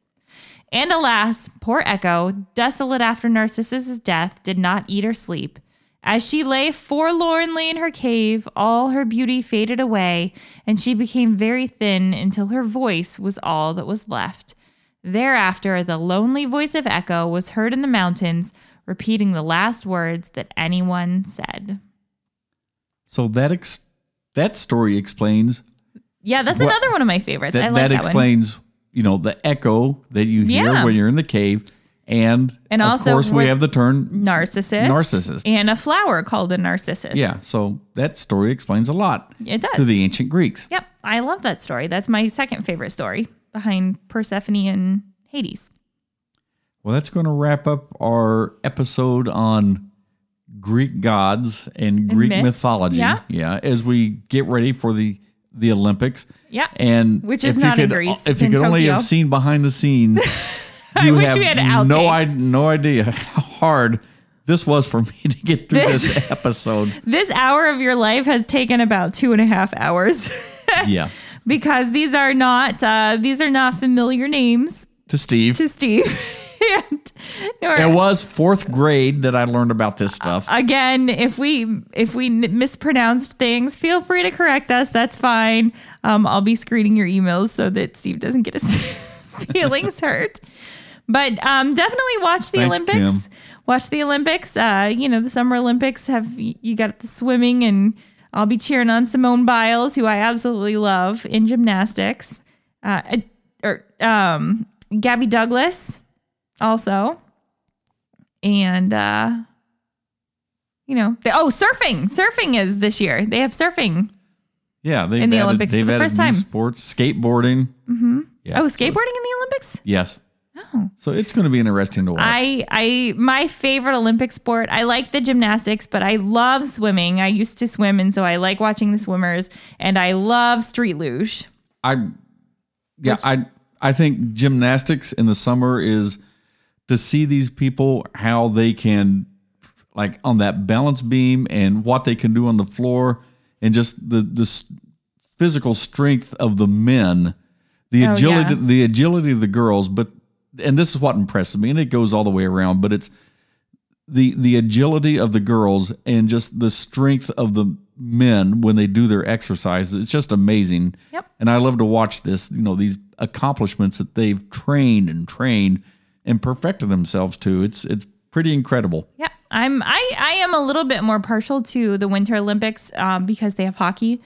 And alas, poor Echo, desolate after Narcissus's death, did not eat or sleep. As she lay forlornly in her cave, all her beauty faded away, and she became very thin until her voice was all that was left. Thereafter, the lonely voice of Echo was heard in the mountains, repeating the last words that anyone said. So that ex- that story explains Yeah, that's What- another one of my favorites. I that like that that explains you know the echo that you hear Yeah. when you're in the cave, and And of also course we have the term Narcissus. Narcissus. And a flower called a narcissus. yeah. So that story explains a lot It does. to the ancient Greeks. Yep, I love that story. That's my second favorite story behind Persephone and Hades. Well, that's going to wrap up our episode on Greek gods and Greek myths, mythology. yeah. yeah, as we get ready for the the Olympics. Yeah. and Which is not you in could, Greece, If you could only have seen behind the scenes, I wish we had no. I, no idea how hard this was for me to get through This- this, episode. This hour of your life has taken about two and a half hours yeah. because these are not uh, these are not familiar names To Steve. to Steve. and It was fourth grade that I learned about this stuff. again, if we if we mispronounced things, feel free to correct us. That's fine. Um, I'll be screening your emails so that Steve doesn't get his feelings hurt. But um, definitely watch the Thanks, Olympics. Kim. Watch the Olympics. Uh, you know, the Summer Olympics have you got the swimming, and I'll be cheering on Simone Biles, who I absolutely love in gymnastics. Uh, or um, Gabby Douglas, also, and uh, you know, they, oh, surfing. Surfing is this year. They have surfing. Yeah, they've In the added, Olympics for they've the added first time. sports, skateboarding. Mm-hmm. Yeah. Oh, so- skateboarding in the Olympics. yes. Oh. So it's going to be interesting to watch. I I my favorite Olympic sport. I like the gymnastics, but I love swimming. I used to swim, and so I like watching the swimmers. And I love street luge. I yeah, I I think gymnastics in the summer is to see these people how they can like on that balance beam and what they can do on the floor and just the the physical strength of the men, the Oh, agility yeah. the agility of the girls, but and this is what impresses me and it goes all the way around, but it's the the agility of the girls and just the strength of the men when they do their exercises. It's just amazing. Yep. And I love to watch this, you know, these accomplishments that they've trained and trained and perfected themselves to. It's it's pretty incredible. Yeah, I'm I I am a little bit more partial to the Winter Olympics um, because they have hockey,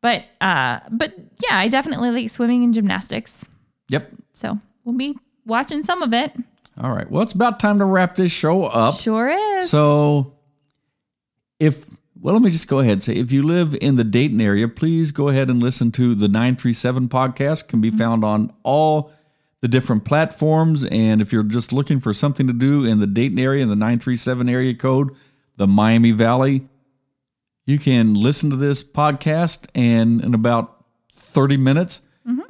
but uh, but yeah, I definitely like swimming and gymnastics. Yep. So we'll be watching some of it. All right. Well, it's about time to wrap this show up. Sure is. So, if well, let me just go ahead and say if you live in the Dayton area, please go ahead and listen to the 937 podcast. Can be found on all the different platforms. And if you're just looking for something to do in the Dayton area, in the 937 area code, the Miami Valley, you can listen to this podcast and in about 30 minutes mm-hmm.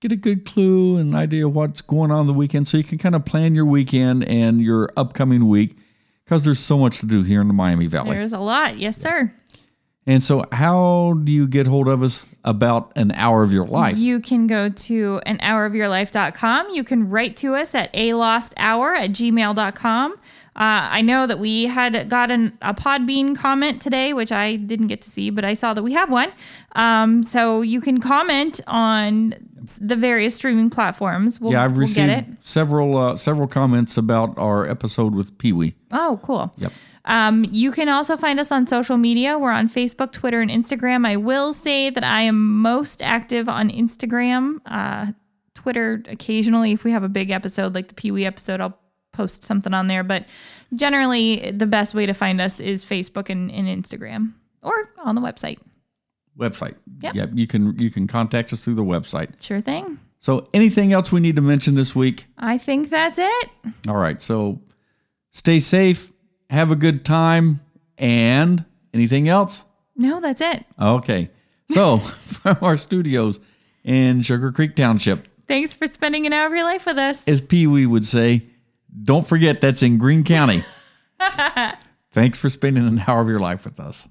get a good clue and idea of what's going on the weekend so you can kind of plan your weekend and your upcoming week because there's so much to do here in the Miami Valley. There's a lot, yes, sir. And so, how do you get hold of us about an hour of your life? You can go to an hourofyourlife.com. You can write to us at a lost hour at gmail.com. Uh, I know that we had gotten a Podbean comment today, which I didn't get to see, but I saw that we have one. Um, so you can comment on the various streaming platforms. We'll, yeah, I've we'll get received it. several uh, several comments about our episode with Pee Wee. Oh, cool. Yep. Um, you can also find us on social media. We're on Facebook, Twitter, and Instagram. I will say that I am most active on Instagram. Uh, Twitter, occasionally, if we have a big episode like the Pee Wee episode, I'll post something on there. But generally, the best way to find us is Facebook and, and Instagram or on the website. Website. Yep. Yep. You can you can contact us through the website. Sure thing. So anything else we need to mention this week? I think that's it. All right. So stay safe, have a good time, and anything else? No, that's it. Okay. So from our studios in Sugar Creek Township, Thanks for spending an hour of your life with us. as Pee Wee would say, don't forget that's in Greene County. Thanks for spending an hour of your life with us.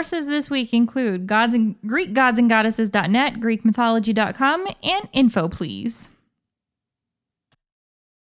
Sources this week include gods and Greek gods and goddesses.net, Greek mythology.com, and info please.